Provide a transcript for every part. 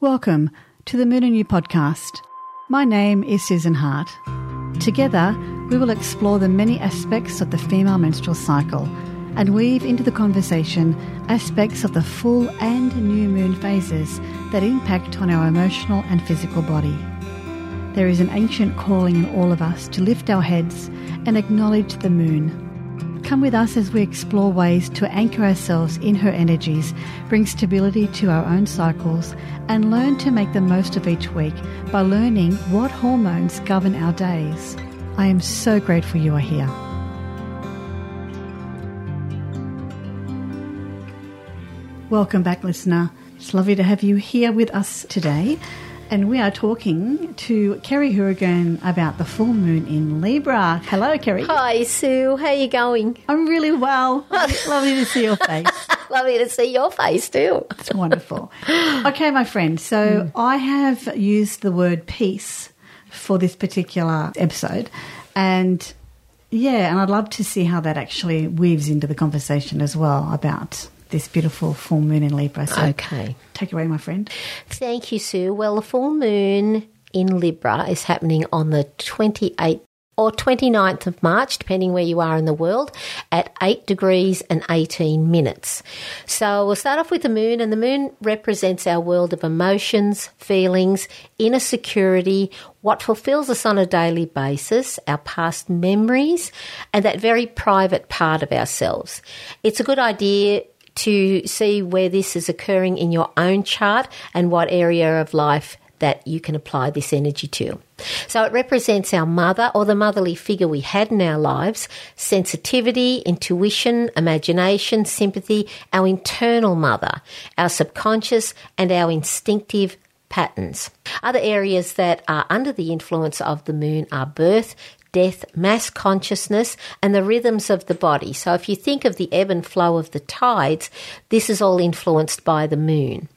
Welcome to the Moon and You podcast. My name is Susan Hart. Together, we will explore the many aspects of the female menstrual cycle and weave into the conversation aspects of the full and new moon phases that impact on our emotional and physical body. There is an ancient calling in all of us to lift our heads and acknowledge the moon Come with us as we explore ways to anchor ourselves in her energies, bring stability to our own cycles, and learn to make the most of each week by learning what hormones govern our days. I am so grateful you are here. Welcome back, listener. It's lovely to have you here with us today and we are talking to Kerry Hourigan about the full moon in Libra. Hello, Kerry. Hi, Sue. How are you going? I'm really well. Lovely to see your face. Lovely to see your face too. It's wonderful. Okay, my friend. So mm. I have used the word peace for this particular episode, and yeah, and I'd love to see how that actually weaves into the conversation as well about this beautiful full moon in Libra. So okay. Take it away, my friend. Thank you, Sue. Well, the full moon in Libra is happening on the 28th or 29th of March, depending where you are in the world, at 8 degrees and 18 minutes. So we'll start off with the moon, and the moon represents our world of emotions, feelings, inner security, what fulfills us on a daily basis, our past memories, and that very private part of ourselves. It's a good idea to see where this is occurring in your own chart and what area of life that you can apply this energy to. So it represents our mother or the motherly figure we had in our lives, sensitivity, intuition, imagination, sympathy, our internal mother, our subconscious, and our instinctive patterns. Other areas that are under the influence of the moon are birth, death, mass consciousness, and the rhythms of the body. So, if you think of the ebb and flow of the tides, this is all influenced by the moon.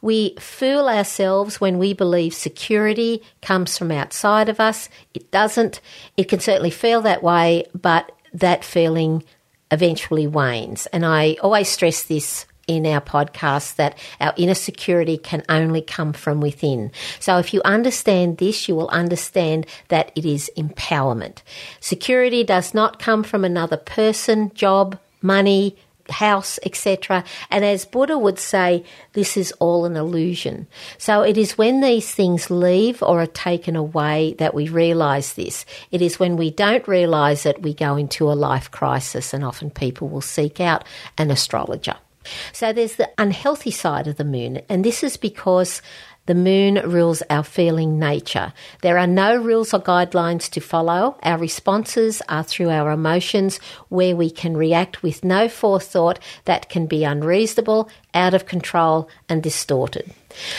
We fool ourselves when we believe security comes from outside of us. It doesn't. It can certainly feel that way, but that feeling eventually wanes. And I always stress this in our podcast that our inner security can only come from within. So if you understand this, you will understand that it is empowerment. Security does not come from another person, job, money, house, etc. And as Buddha would say, this is all an illusion. So it is when these things leave or are taken away that we realize this. It is when we don't realize it, we go into a life crisis, and often people will seek out an astrologer. So there's the unhealthy side of the moon, and this is because the moon rules our feeling nature. There are no rules or guidelines to follow. Our responses are through our emotions, where we can react with no forethought that can be unreasonable, out of control, and distorted.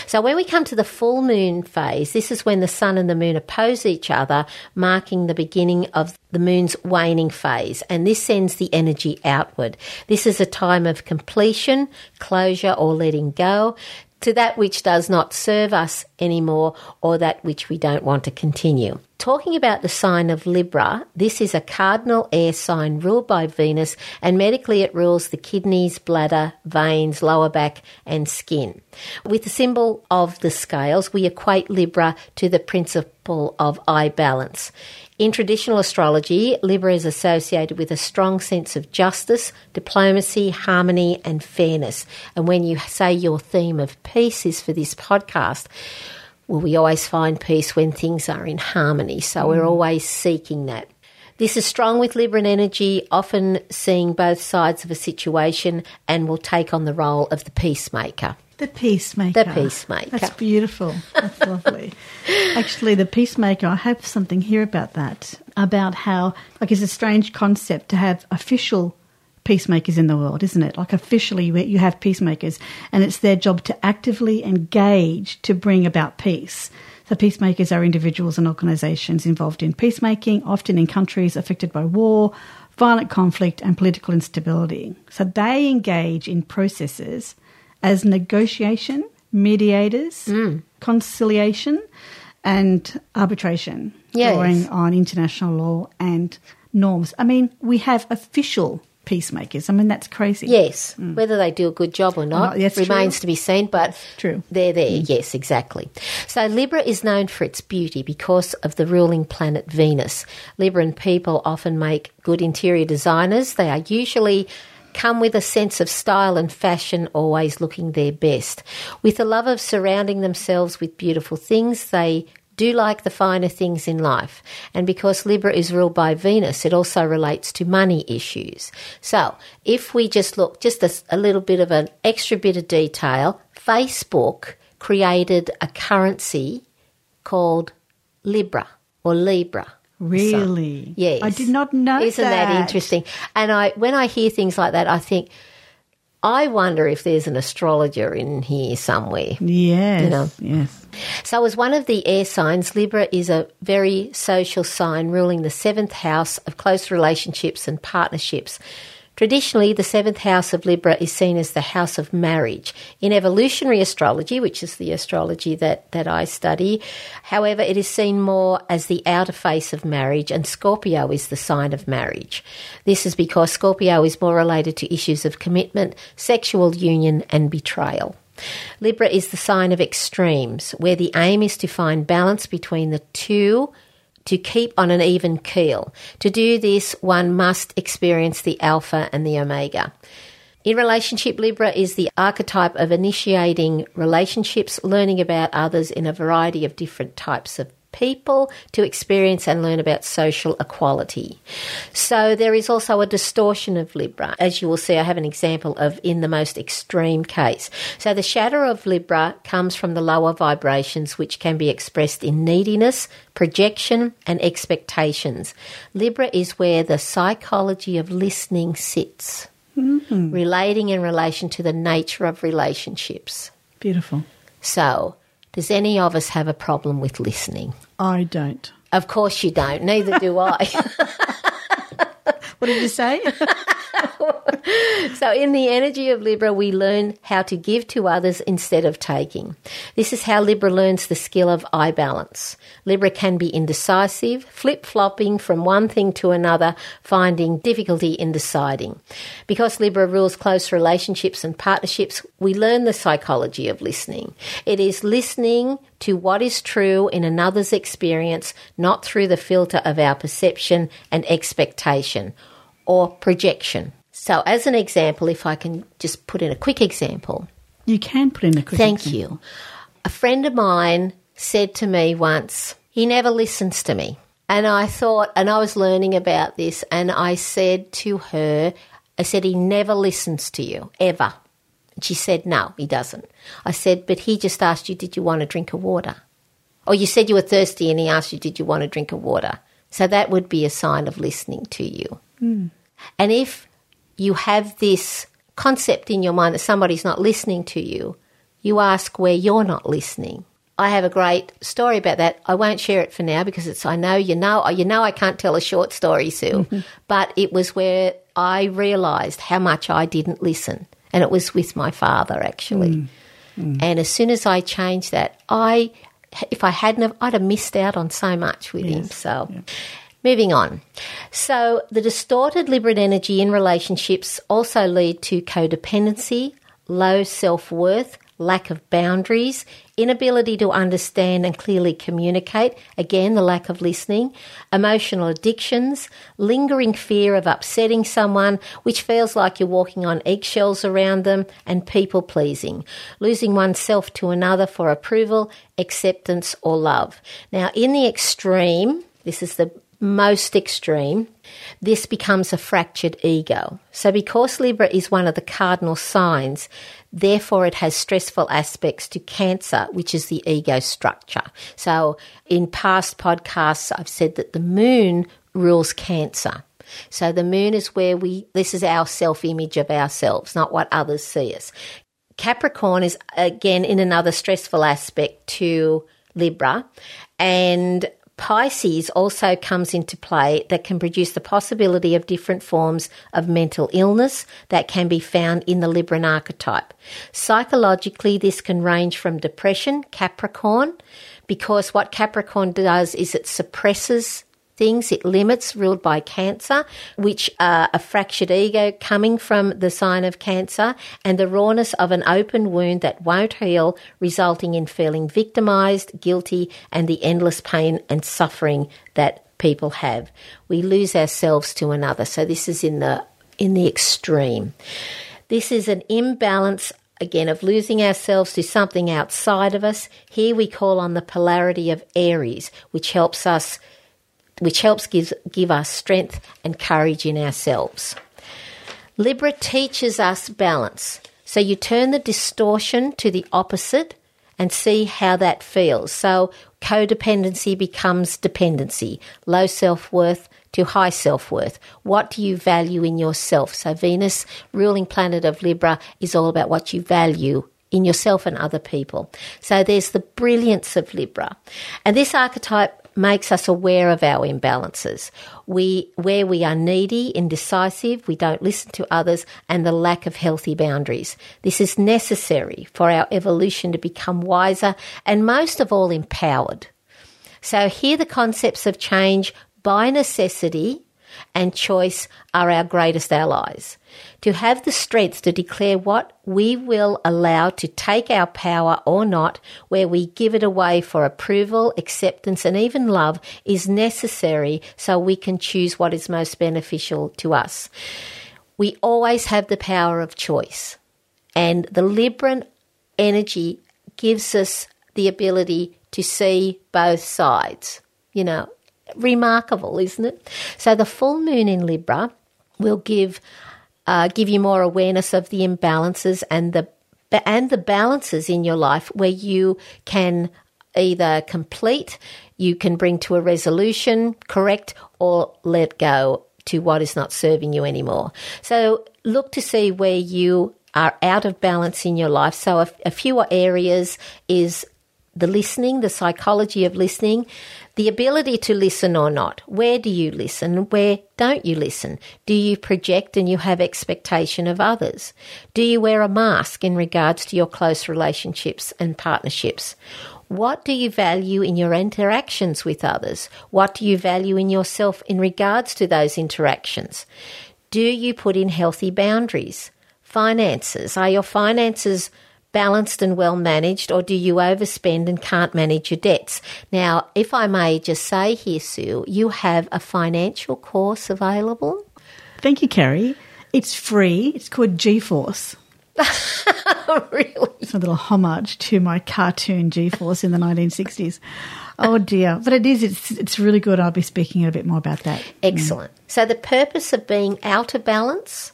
So, when we come to the full moon phase, this is when the sun and the moon oppose each other, marking the beginning of the moon's waning phase, and this sends the energy outward. This is a time of completion, closure, or letting go to that which does not serve us anymore or that which we don't want to continue. Talking about the sign of Libra, this is a cardinal air sign ruled by Venus, and medically it rules the kidneys, bladder, veins, lower back, and skin. With the symbol of the scales, we equate Libra to the principle of eye balance. In traditional astrology, Libra is associated with a strong sense of justice, diplomacy, harmony, and fairness. And when you say your theme of peace is for this podcast, well, we always find peace when things are in harmony. So mm. we're always seeking that. This is strong with Libran energy, often seeing both sides of a situation and will take on the role of the peacemaker. The peacemaker. The peacemaker. That's beautiful. That's lovely. Actually, the peacemaker, I have something here about that, about how, like, it's a strange concept to have official peacemakers in the world, isn't it? Like, officially, you have peacemakers, and it's their job to actively engage to bring about peace. So, peacemakers are individuals and organisations involved in peacemaking, often in countries affected by war, violent conflict, and political instability. So, they engage in processes as negotiation, mediators, mm. conciliation, and arbitration, yes. drawing on international law and norms. I mean, we have official peacemakers. I mean, that's crazy. Yes, mm. whether they do a good job or oh, not, not, yes, remains true. to be seen, but true. they're there. Mm. Yes, exactly. So Libra is known for its beauty because of the ruling planet Venus. Libran people often make good interior designers. They are usually come with a sense of style and fashion, always looking their best. With a love of surrounding themselves with beautiful things, they do like the finer things in life. And because Libra is ruled by Venus, it also relates to money issues. So if we just look, just a, a little bit of an extra bit of detail, Facebook created a currency called Libra or Libra. Really? Yes. I did not know Isn't that. interesting? And I when I hear things like that, I think I wonder if there's an astrologer in here somewhere. Yes. You know. Yes. So, as one of the air signs, Libra is a very social sign ruling the seventh house of close relationships and partnerships. Traditionally, the seventh house of Libra is seen as the house of marriage. In evolutionary astrology, which is the astrology that, that I study, however, it is seen more as the outer face of marriage, and Scorpio is the sign of marriage. This is because Scorpio is more related to issues of commitment, sexual union, and betrayal. Libra is the sign of extremes, where the aim is to find balance between the two to keep on an even keel. To do this, one must experience the alpha and the omega. In relationship, Libra is the archetype of initiating relationships, learning about others in a variety of different types of people to experience and learn about social equality. So there is also a distortion of Libra. As you will see, I have an example of in the most extreme case. So the shadow of Libra comes from the lower vibrations, which can be expressed in neediness, projection, and expectations. Libra is where the psychology of listening sits, mm-hmm. relating in relation to the nature of relationships. Beautiful. So, does any of us have a problem with listening? I don't. Of course you don't. Neither do I. What did you say? so, in the energy of Libra, we learn how to give to others instead of taking. This is how Libra learns the skill of eye balance. Libra can be indecisive, flip flopping from one thing to another, finding difficulty in deciding. Because Libra rules close relationships and partnerships, we learn the psychology of listening. It is listening to what is true in another's experience, not through the filter of our perception and expectation or projection. So, as an example, if I can just put in a quick example, you can put in a quick Thank example. you. A friend of mine said to me once, he never listens to me. And I thought, and I was learning about this, and I said to her, I said, he never listens to you, ever. And she said, no, he doesn't. I said, but he just asked you, did you want a drink of water? Or you said you were thirsty and he asked you, did you want a drink of water? So that would be a sign of listening to you. Hmm. And if you have this concept in your mind that somebody's not listening to you, you ask where you're not listening. I have a great story about that. I won't share it for now because it's I know you know you know I can't tell a short story, Sue. but it was where I realized how much I didn't listen. And it was with my father actually. Mm. Mm. And as soon as I changed that, I if I hadn't have, I'd have missed out on so much with him. So Moving on. So, the distorted Libran energy in relationships also lead to codependency, low self worth, lack of boundaries, inability to understand and clearly communicate, again, the lack of listening, emotional addictions, lingering fear of upsetting someone, which feels like you're walking on eggshells around them, and people pleasing, losing oneself to another for approval, acceptance, or love. Now, in the extreme, this is the most extreme, this becomes a fractured ego. So, because Libra is one of the cardinal signs, therefore it has stressful aspects to Cancer, which is the ego structure. So, in past podcasts, I've said that the moon rules Cancer. So, the moon is where we, this is our self image of ourselves, not what others see us. Capricorn is again in another stressful aspect to Libra, and Pisces also comes into play that can produce the possibility of different forms of mental illness that can be found in the Libran archetype. Psychologically, this can range from depression, Capricorn, because what Capricorn does is it suppresses things. It limits, ruled by cancer, which are a fractured ego coming from the sign of cancer, and the rawness of an open wound that won't heal, resulting in feeling victimized, guilty, and the endless pain and suffering that people have. We lose ourselves to another. So this is in the in the extreme. This is an imbalance again of losing ourselves to something outside of us. Here we call on the polarity of Aries, which helps us which helps give, give us strength and courage in ourselves. Libra teaches us balance. So you turn the distortion to the opposite and see how that feels. So codependency becomes dependency, low self worth to high self worth. What do you value in yourself? So Venus, ruling planet of Libra, is all about what you value in yourself and other people. So there's the brilliance of Libra. And this archetype makes us aware of our imbalances. We, where we are needy, indecisive, we don't listen to others, and the lack of healthy boundaries. This is necessary for our evolution to become wiser and most of all empowered. So here the concepts of change by necessity and choice are our greatest allies. To have the strength to declare what we will allow to take our power or not, where we give it away for approval, acceptance, and even love, is necessary so we can choose what is most beneficial to us. We always have the power of choice, and the Libran energy gives us the ability to see both sides. You know, remarkable, isn't it? So the full moon in Libra will give uh, give you more awareness of the imbalances and the and the balances in your life where you can either complete, you can bring to a resolution, correct, or let go to what is not serving you anymore. So look to see where you are out of balance in your life. So a, a few areas is the listening, the psychology of listening, the ability to listen or not. Where do you listen? Where don't you listen? Do you project and you have expectation of others? Do you wear a mask in regards to your close relationships and partnerships? What do you value in your interactions with others? What do you value in yourself in regards to those interactions? Do you put in healthy boundaries? Finances. Are your finances balanced and well managed, or do you overspend and can't manage your debts? Now, if I may just say here, Sue, you have a financial course available. Thank you, Kerry. It's free. It's called G Force. really? It's a little homage to my cartoon G Force in the 1960s. Oh dear. But it is, it's, it's really good. I'll be speaking a bit more about that. Excellent. So, the purpose of being out of balance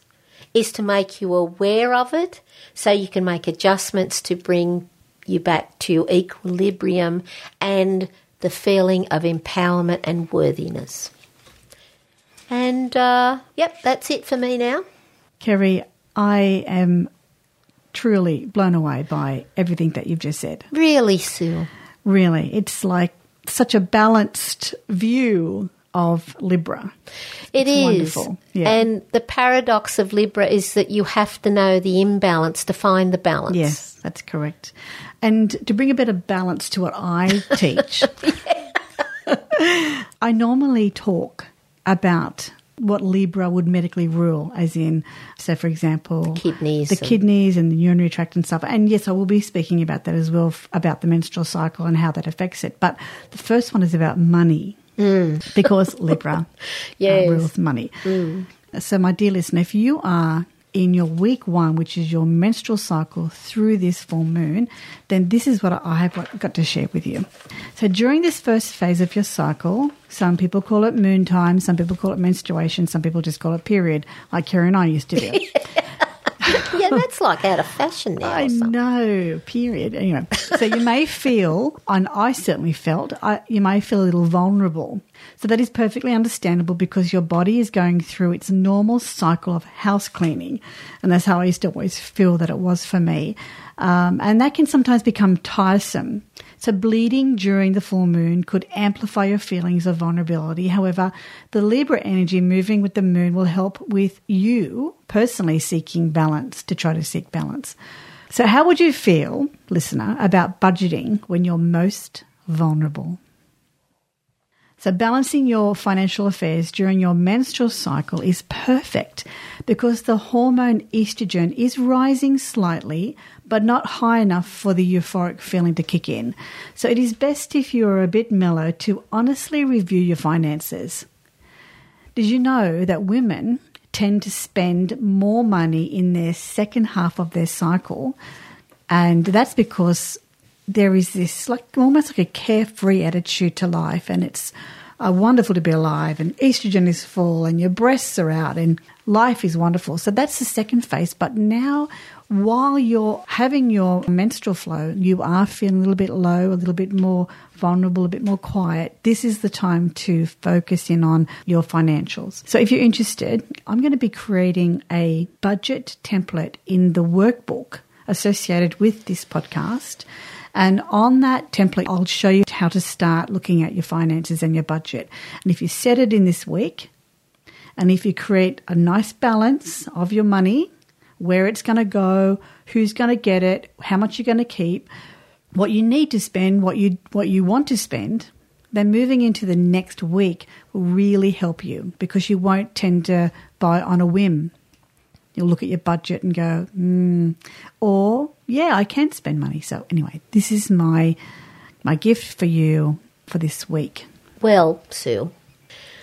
is to make you aware of it so you can make adjustments to bring you back to equilibrium and the feeling of empowerment and worthiness. And uh, yep, that's it for me now. Kerry, I am truly blown away by everything that you've just said. Really, Sue? Really. It's like such a balanced view of Libra. It it's is. Yeah. And the paradox of Libra is that you have to know the imbalance to find the balance. Yes, that's correct. And to bring a bit of balance to what I teach, I normally talk about what Libra would medically rule, as in, so for example, kidneys, the and kidneys and the urinary tract and stuff. And yes, I will be speaking about that as well, about the menstrual cycle and how that affects it. But the first one is about money. Mm. because Libra uh, yes. uh, rules money. Mm. So, my dear listener, if you are in your week one, which is your menstrual cycle through this full moon, then this is what I have got to share with you. So, during this first phase of your cycle, some people call it moon time, some people call it menstruation, some people just call it period, like Karen and I used to do. yeah, that's like out of fashion now. I know, period. Anyway, so you may feel, and I certainly felt, I, you may feel a little vulnerable. So that is perfectly understandable because your body is going through its normal cycle of house cleaning. And that's how I used to always feel that it was for me. Um, and that can sometimes become tiresome. So, bleeding during the full moon could amplify your feelings of vulnerability. However, the Libra energy moving with the moon will help with you personally seeking balance to try to seek balance. So, how would you feel, listener, about budgeting when you're most vulnerable? So, balancing your financial affairs during your menstrual cycle is perfect because the hormone estrogen is rising slightly, but not high enough for the euphoric feeling to kick in. So, it is best if you are a bit mellow to honestly review your finances. Did you know that women tend to spend more money in their second half of their cycle? And that's because there is this like almost like a carefree attitude to life and it's uh, wonderful to be alive and estrogen is full and your breasts are out and life is wonderful. So that's the second phase. But now while you're having your menstrual flow you are feeling a little bit low a little bit more vulnerable a bit more quiet this is the time to focus in on your financials. So if you're interested i'm going to be creating a budget template in the workbook associated with this podcast and on that template, I'll show you how to start looking at your finances and your budget. And if you set it in this week, and if you create a nice balance of your money, where it's going to go, who's going to get it, how much you're going to keep, what you need to spend, what you what you want to spend, then moving into the next week will really help you because you won't tend to buy on a whim. You'll look at your budget and go, mm. or yeah, I can spend money. So anyway, this is my my gift for you for this week. Well, Sue,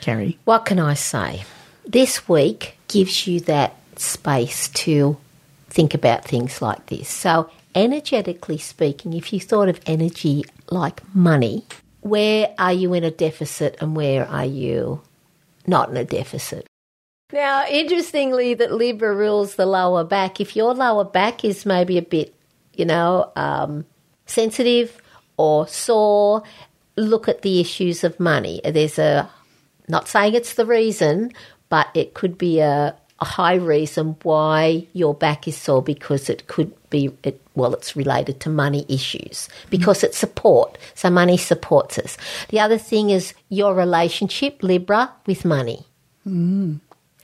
Kerry, what can I say? This week gives you that space to think about things like this. So, energetically speaking, if you thought of energy like money, where are you in a deficit and where are you not in a deficit? Now, interestingly, that Libra rules the lower back. If your lower back is maybe a bit, you know, um, sensitive or sore, look at the issues of money. There's a, not saying it's the reason, but it could be a, a high reason why your back is sore because it could be, it, well, it's related to money issues because it's support. So money supports us. The other thing is your relationship, Libra, with money. Mm.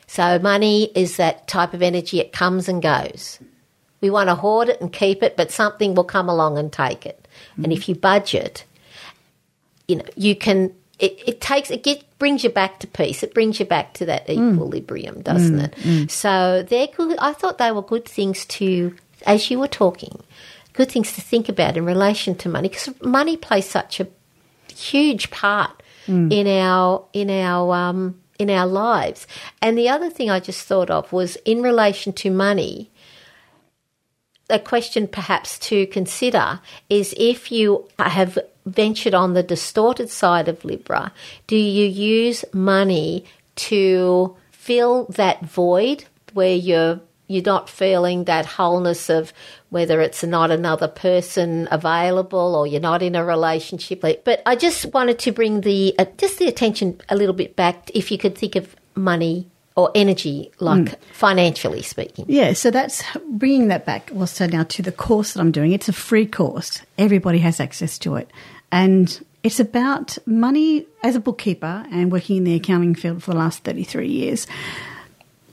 So money is that type of energy, it comes and goes. We want to hoard it and keep it, but something will come along and take it. Mm-hmm. And if you budget, you know, you can it, it takes it get, brings you back to peace. It brings you back to that mm. equilibrium, doesn't mm. it? Mm. So they're good. I thought they were good things to, as you were talking, good things to think about in relation to money because money plays such a huge part mm. in our in our um, in our lives. And the other thing I just thought of was in relation to money, a question perhaps to consider is if you have ventured on the distorted side of Libra, do you use money to fill that void where you're you're not feeling that wholeness of whether it's not another person available or you're not in a relationship. But I just wanted to bring the uh, just the attention a little bit back. If you could think of money or energy, like mm. financially speaking. Yeah, so that's bringing that back also now to the course that I'm doing. It's a free course. Everybody has access to it. And it's about money as a bookkeeper and working in the accounting field for the last 33 years.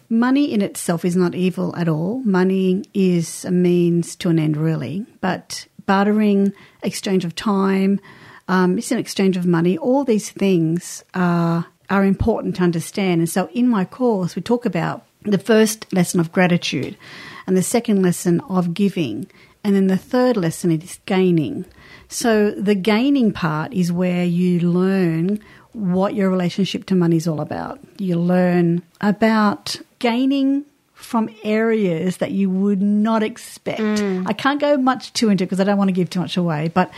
Money in itself is not evil at all. Money is a means to an end, really. But bartering, exchange of time, um, it's an exchange of money. All these things are are important to understand. And so, in my course, we talk about the first lesson of gratitude, and the second lesson of giving, and then the third lesson is gaining. So, the gaining part is where you learn what your relationship to money is all about. You learn about gaining from areas that you would not expect. Mm. I can't go much too into it because I don't want to give too much away, but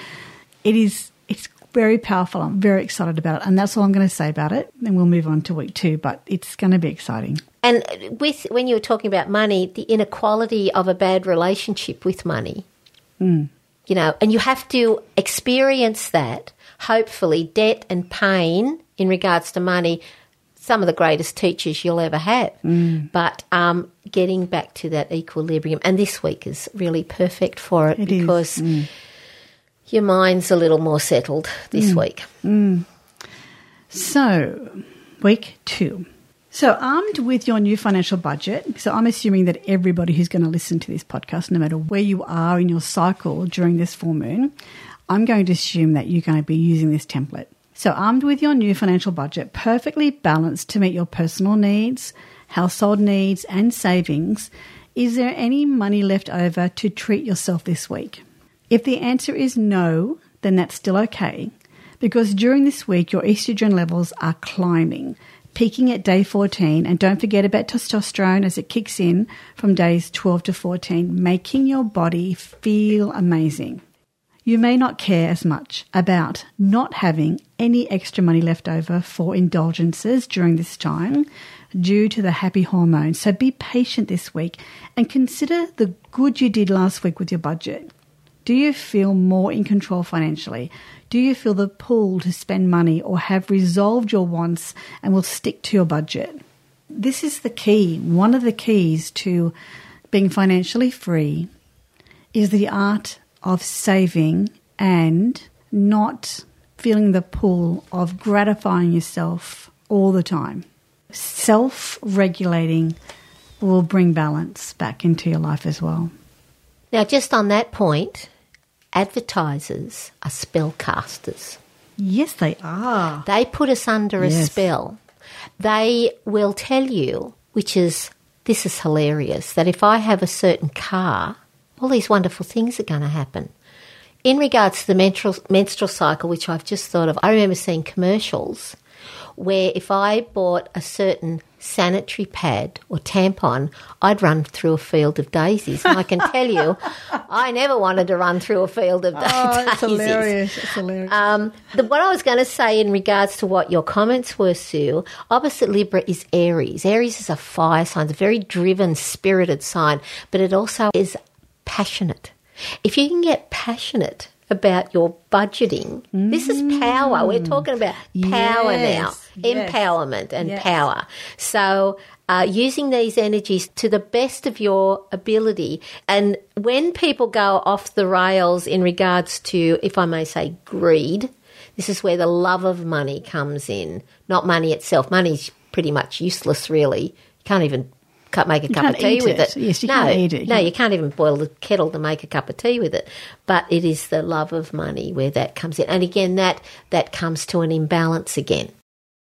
it is it's very powerful. I'm very excited about it, and that's all I'm going to say about it. And we'll move on to week two, but it's going to be exciting. And with when you were talking about money, the inequality of a bad relationship with money, mm. you know, and you have to experience that. Hopefully, debt and pain in regards to money some of the greatest teachers you'll ever have. Mm. But um, getting back to that equilibrium, and this week is really perfect for it, it because mm. your mind's a little more settled this mm. week. Mm. So, week two. So, armed with your new financial budget, so I'm assuming that everybody who's going to listen to this podcast, no matter where you are in your cycle during this full moon, I'm going to assume that you're going to be using this template. So, armed with your new financial budget, perfectly balanced to meet your personal needs, household needs, and savings, is there any money left over to treat yourself this week? If the answer is no, then that's still okay because during this week your estrogen levels are climbing, peaking at day 14. And don't forget about testosterone as it kicks in from days 12 to 14, making your body feel amazing. You may not care as much about not having any extra money left over for indulgences during this time due to the happy hormone. So be patient this week and consider the good you did last week with your budget. Do you feel more in control financially? Do you feel the pull to spend money or have resolved your wants and will stick to your budget? This is the key. One of the keys to being financially free is the art of saving and not feeling the pull of gratifying yourself all the time. Self regulating will bring balance back into your life as well. Now, just on that point, advertisers are spellcasters. Yes, they are. Ah. They put us under a spell. They will tell you, which is, this is hilarious, that if I have a certain car, all these wonderful things are going to happen. In regards to the menstrual, menstrual cycle, which I've just thought of, I remember seeing commercials where if I bought a certain sanitary pad or tampon, I'd run through a field of daisies. And I can tell you, I never wanted to run through a field of Oh, daisies. it's hilarious. It's hilarious. Um, the, what I was going to say in regards to what your comments were, Sue, opposite Libra is Aries. Aries is a fire sign, it's a very driven, spirited sign, but it also is passionate. If you can get passionate about your budgeting, this is power. We're talking about power Yes, now, yes. empowerment and Yes. power. So, uh, using these energies to the best of your ability. And when people go off the rails in regards to, if I may say, greed, this is where the love of money comes in, not money itself. Money's pretty much useless, really. You can't even can't make a cup can't of tea with it. it. Yes, you no, can't eat it. No, you can't even boil the kettle to make a cup of tea with it. But it is the love of money where that comes in. And again, that that comes to an imbalance again.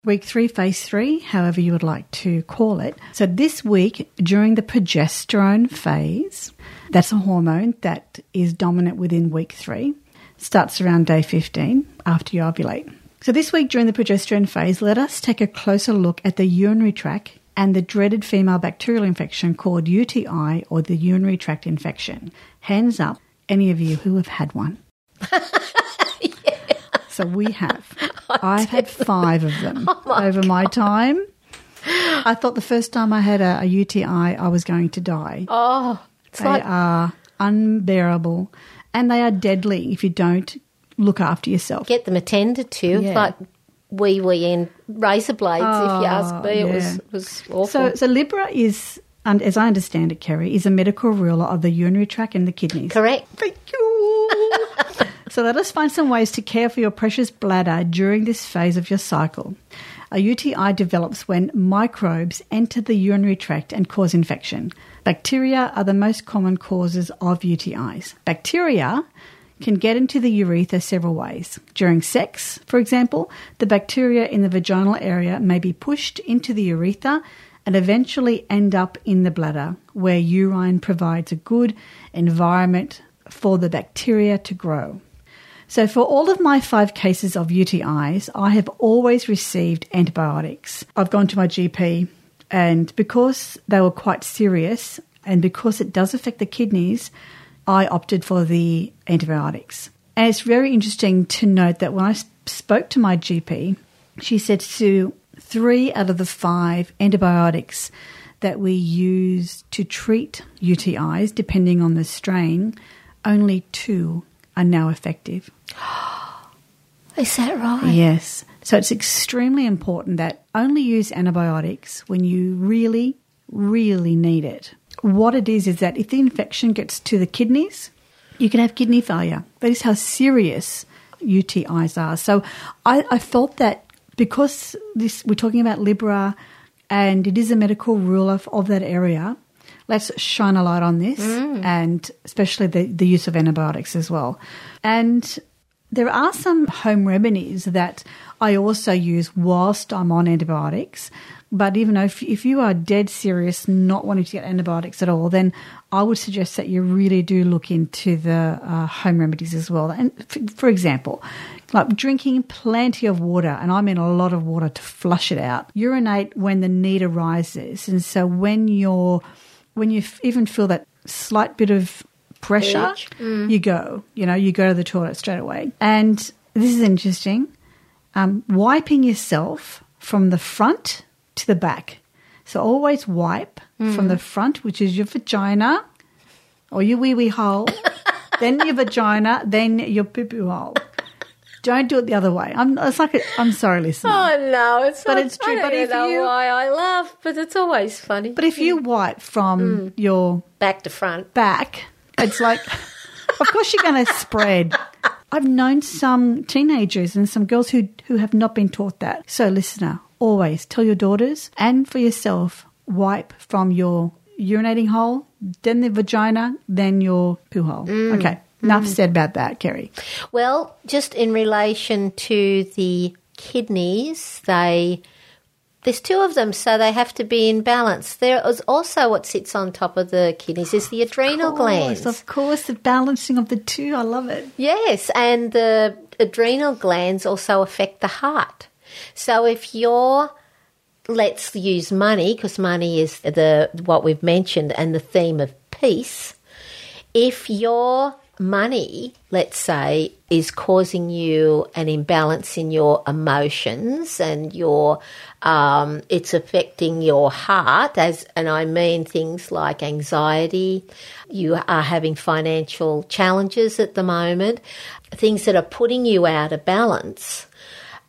Week three, phase three, however you would like to call it. So, this week, during the progesterone phase, that's a hormone that is dominant within week three, starts around day 15 after you ovulate. So, this week during the progesterone phase, let us take a closer look at the urinary tract and the dreaded female bacterial infection called UTI or the urinary tract infection. Hands up, any of you who have had one. So we have. I've had five of them oh over my time. I thought the first time I had a, a UTI, I was going to die. Oh, they like are unbearable and they are deadly if you don't look after yourself. get them attended to. Yeah. like wee wee and razor blades, if you ask Oh, me. It was yeah. was awful. So, so Libra is, and as I understand it, Kerry, is a medical ruler of the urinary tract and the kidneys. Correct. Thank you. so let us find some ways to care for your precious bladder during this phase of your cycle. A UTI develops when microbes enter the urinary tract and cause infection. Bacteria are the most common causes of UTIs. Bacteria can get into the urethra several ways. During sex, for example, the bacteria in the vaginal area may be pushed into the urethra and eventually end up in the bladder, where urine provides a good environment for the bacteria to grow. So, for all of my five cases of UTIs, I have always received antibiotics. I've gone to my GP, and because they were quite serious and because it does affect the kidneys, I opted for the antibiotics. And it's very interesting to note that when I spoke to my GP, she said, Sue, three out of the five antibiotics that we use to treat UTIs, depending on the strain, only two are now effective. Is that right? Yes. So it's extremely important that only use antibiotics when you really, really need it. What it is is that if the infection gets to the kidneys, you can have kidney failure. That is how serious UTIs are. So I, I felt that because this we're talking about Libra and it is a medical rule of, of that area, let's shine a light on this mm. and especially the, the use of antibiotics as well. And there are some home remedies that I also use whilst I'm on antibiotics. But even though if, if you are dead serious not wanting to get antibiotics at all, then I would suggest that you really do look into the uh, home remedies as well. And f- for example, like drinking plenty of water, and I mean a lot of water to flush it out. Urinate when the need arises, and so when you're when you f- even feel that slight bit of pressure, you go. You know, you go to the toilet straight away. And this is interesting. Um, wiping yourself from the front to the back. So always wipe from the mm. front, which is your vagina or your wee wee hole, then your vagina, then your poo poo hole. Don't do it the other way. I'm. It's like a, I'm sorry, listener. Oh no, it's But not, it's true, but if you- why I laugh, but it's always funny. But if you mm. wipe from mm. your back to front. back, it's like, of course you're going to spread. I've known some teenagers and some girls who who have not been taught that. So, listener, always tell your daughters and for yourself, wipe from your urinating hole, then the vagina, then your poo hole. Mm. Okay, mm. enough said about that, Kerry. Well, just in relation to the kidneys, they there's two of them, so they have to be in balance. There is also what sits on top of the kidneys is the adrenal glands. Of course, the balancing of the two. I love it. Yes, and the adrenal glands also affect the heart. So if you're let's use money because money is the what we've mentioned and the theme of peace. If your money, let's say, is causing you an imbalance in your emotions and your um, it's affecting your heart as and I mean things like anxiety, you are having financial challenges at the moment, things that are putting you out of balance,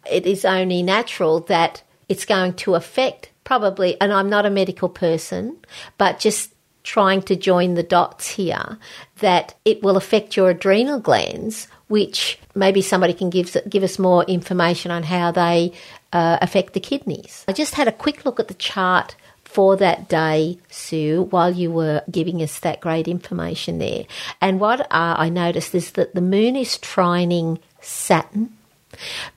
it is only natural that it's going to affect probably and I'm not a medical person, but just trying to join the dots here that it will affect your adrenal glands, which maybe somebody can give, give us more information on how they uh, affect the kidneys. I just had a quick look at the chart for that day, Sue, while you were giving us that great information there. And what uh, I noticed is that the moon is trining Saturn,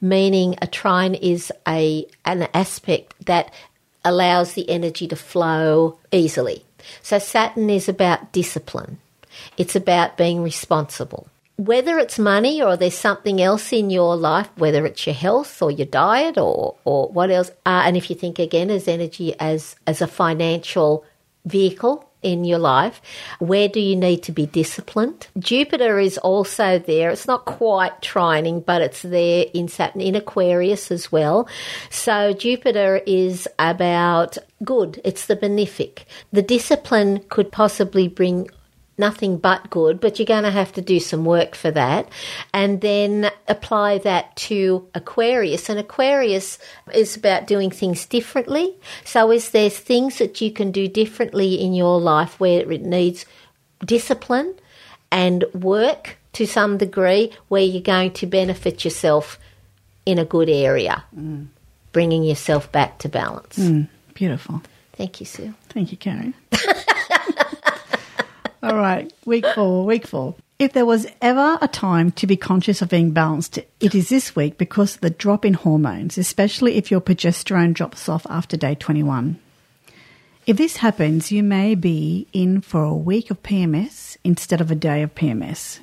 meaning a trine is a an aspect that allows the energy to flow easily. So Saturn is about discipline. It's about being responsible. Whether it's money or there's something else in your life, whether it's your health or your diet or, or what else, uh, and if you think again as energy as, as a financial vehicle in your life, where do you need to be disciplined? Jupiter is also there. It's not quite trining, but it's there in Saturn, in Aquarius as well. So Jupiter is about good. It's the benefic. The discipline could possibly bring nothing but good, but you're going to have to do some work for that. And then apply that to Aquarius. And Aquarius is about doing things differently. So, is there things that you can do differently in your life where it needs discipline and work to some degree where you're going to benefit yourself in a good area, mm. bringing yourself back to balance? Mm. Beautiful. Thank you, Sue. Thank you, Karen. All right, week four, week four. If there was ever a time to be conscious of being balanced, it is this week because of the drop in hormones, especially if your progesterone drops off after day 21. If this happens, you may be in for a week of PMS instead of a day of PMS.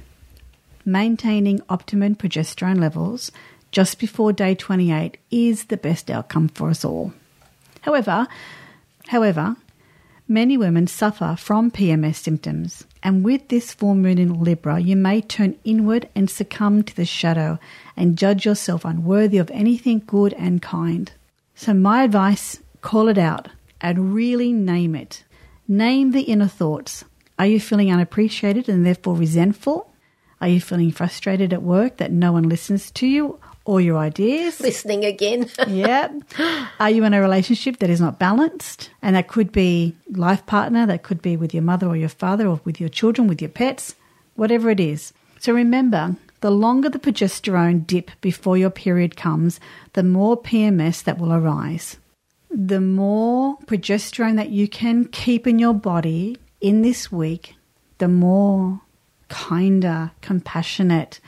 Maintaining optimum progesterone levels just before day 28 is the best outcome for us all. However, however, many women suffer from PMS symptoms, and with this full moon in Libra, you may turn inward and succumb to the shadow and judge yourself unworthy of anything good and kind. So, my advice call it out and really name it. Name the inner thoughts. Are you feeling unappreciated and therefore resentful? Are you feeling frustrated at work that no one listens to you or your ideas? Listening again. yeah. Are you in a relationship that is not balanced? And that could be life partner, that could be with your mother or your father or with your children, with your pets, whatever it is. So remember, the longer the progesterone dip before your period comes, the more PMS that will arise. The more progesterone that you can keep in your body in this week, the more kinder, compassionate,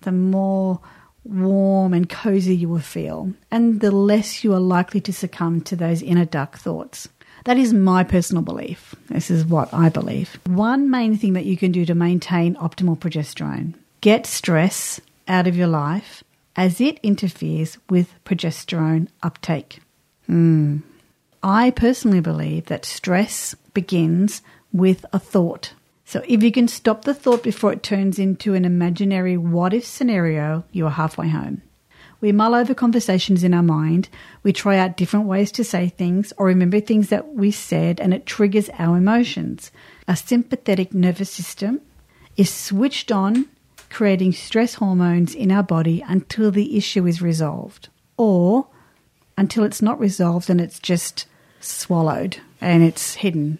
the more warm and cozy you will feel, and the less you are likely to succumb to those inner dark thoughts. That is my personal belief. This is what I believe. One main thing that you can do to maintain optimal progesterone get stress out of your life as it interferes with progesterone uptake. Hmm. I personally believe that stress begins with a thought. So if you can stop the thought before it turns into an imaginary what if scenario, you are halfway home. We mull over conversations in our mind, we try out different ways to say things or remember things that we said, and it triggers our emotions. Our sympathetic nervous system is switched on, creating stress hormones in our body until the issue is resolved, or until it's not resolved and it's just swallowed and it's hidden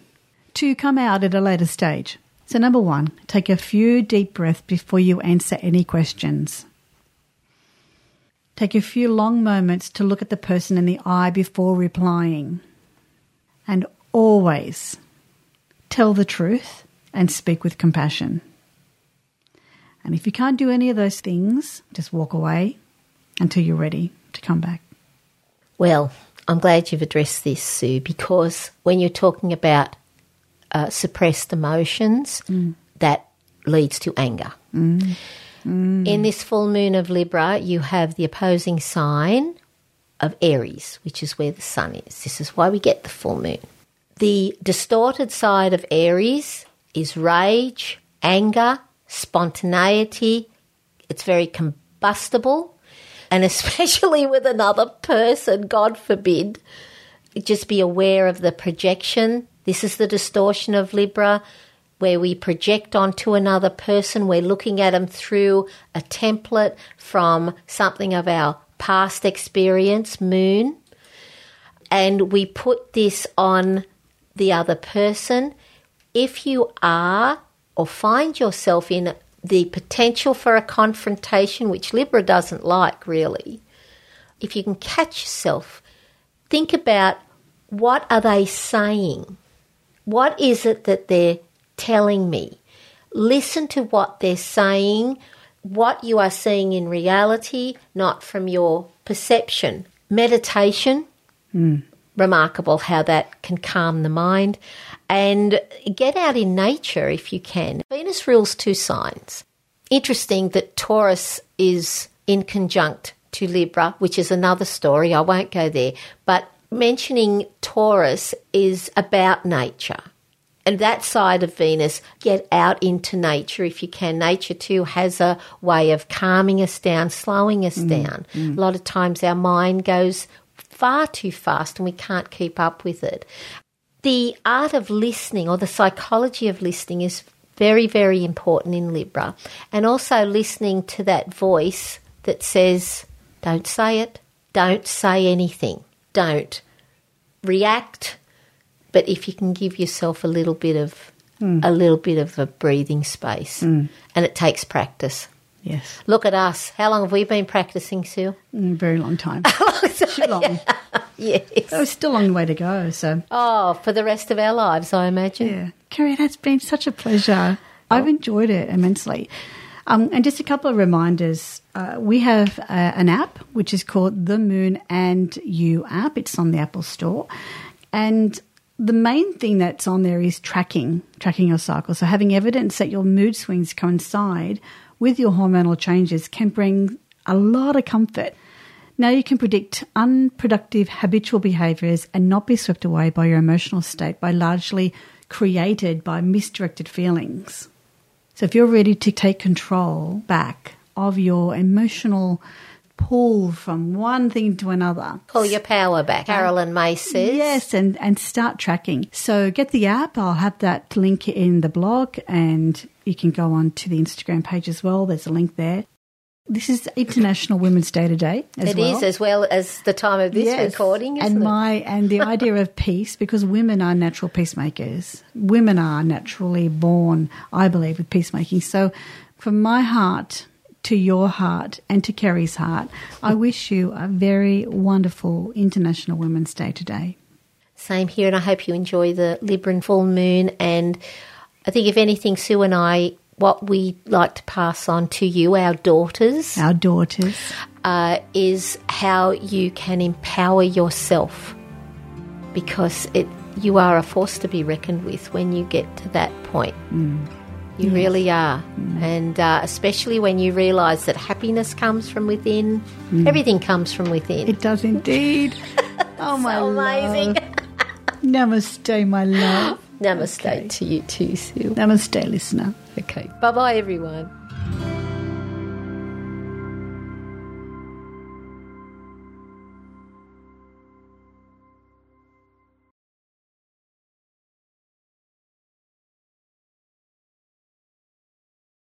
to come out at a later stage. So, number one, take a few deep breaths before you answer any questions. Take a few long moments to look at the person in the eye before replying. And always tell the truth and speak with compassion. And if you can't do any of those things, just walk away until you're ready to come back. Well, I'm glad you've addressed this, Sue, because when you're talking about uh, suppressed emotions, mm. that leads to anger. Mm. Mm. In this full moon of Libra, you have the opposing sign of Aries, which is where the sun is. This is why we get the full moon. The distorted side of Aries is rage, anger, spontaneity. It's very combustible. And especially with another person, God forbid, just be aware of the projection. This is the distortion of Libra where we project onto another person. We're looking at them through a template from something of our past experience, moon, and we put this on the other person. If you are or find yourself in the potential for a confrontation, which Libra doesn't like really, if you can catch yourself, think about what are they saying? What is it that they're telling me. Listen to what they're saying, what you are seeing in reality, not from your perception. Meditation, mm. remarkable how that can calm the mind. And get out in nature if you can. Venus rules two signs. Interesting that Taurus is in conjunct to Libra, which is another story. I won't go there. But mentioning Taurus is about nature and that side of Venus, get out into nature if you can. Nature too has a way of calming us down, slowing us mm, down. Mm. A lot of times our mind goes far too fast and we can't keep up with it. The art of listening or the psychology of listening is very, very important in Libra. And also listening to that voice that says, don't say it, don't say anything, don't react but if you can give yourself a little bit of mm. a little bit of a breathing space, mm. and it takes practice. Yes. Look at us. How long have we been practicing, Sue? Mm, very long time. Too long. yes. There's still a long way to go. So. Oh, for the rest of our lives, I imagine. Yeah, Kerry, that's been such a pleasure. Oh. I've enjoyed it immensely. Um, and just a couple of reminders. Uh, we have uh, an app which is called the Moon and You app. It's on the Apple Store, and the main thing that's on there is tracking, tracking your cycle. So having evidence that your mood swings coincide with your hormonal changes can bring a lot of comfort. Now you can predict unproductive habitual behaviors and not be swept away by your emotional state by largely created by misdirected feelings. So if you're ready to take control back of your emotional pull from one thing to another. Pull your power back, Caroline Myss says. Yes, and, and start tracking. So get the app. I'll have that link in the blog and you can go on to the Instagram page as well. There's a link there. This is International Women's Day today. As it well. is, as well as the time of this yes. recording, and it? and the idea of peace, because women are natural peacemakers. Women are naturally born, I believe, with peacemaking. So, from my heart, to your heart and to Kerry's heart, I wish you a very wonderful International Women's Day today. Same here, and I hope you enjoy the Libran full moon. And I think, if anything, Sue and I what we like to pass on to you, our daughters, Our daughters. uh, is how you can empower yourself because it you are a force to be reckoned with when you get to that point. You really are. And uh, especially when you realise that happiness comes from within, everything comes from within. It does indeed. Oh, my so amazing. love. Namaste, my love. Namaste Okay. to you too, Sue. Namaste, listener. Okay. Bye bye, everyone.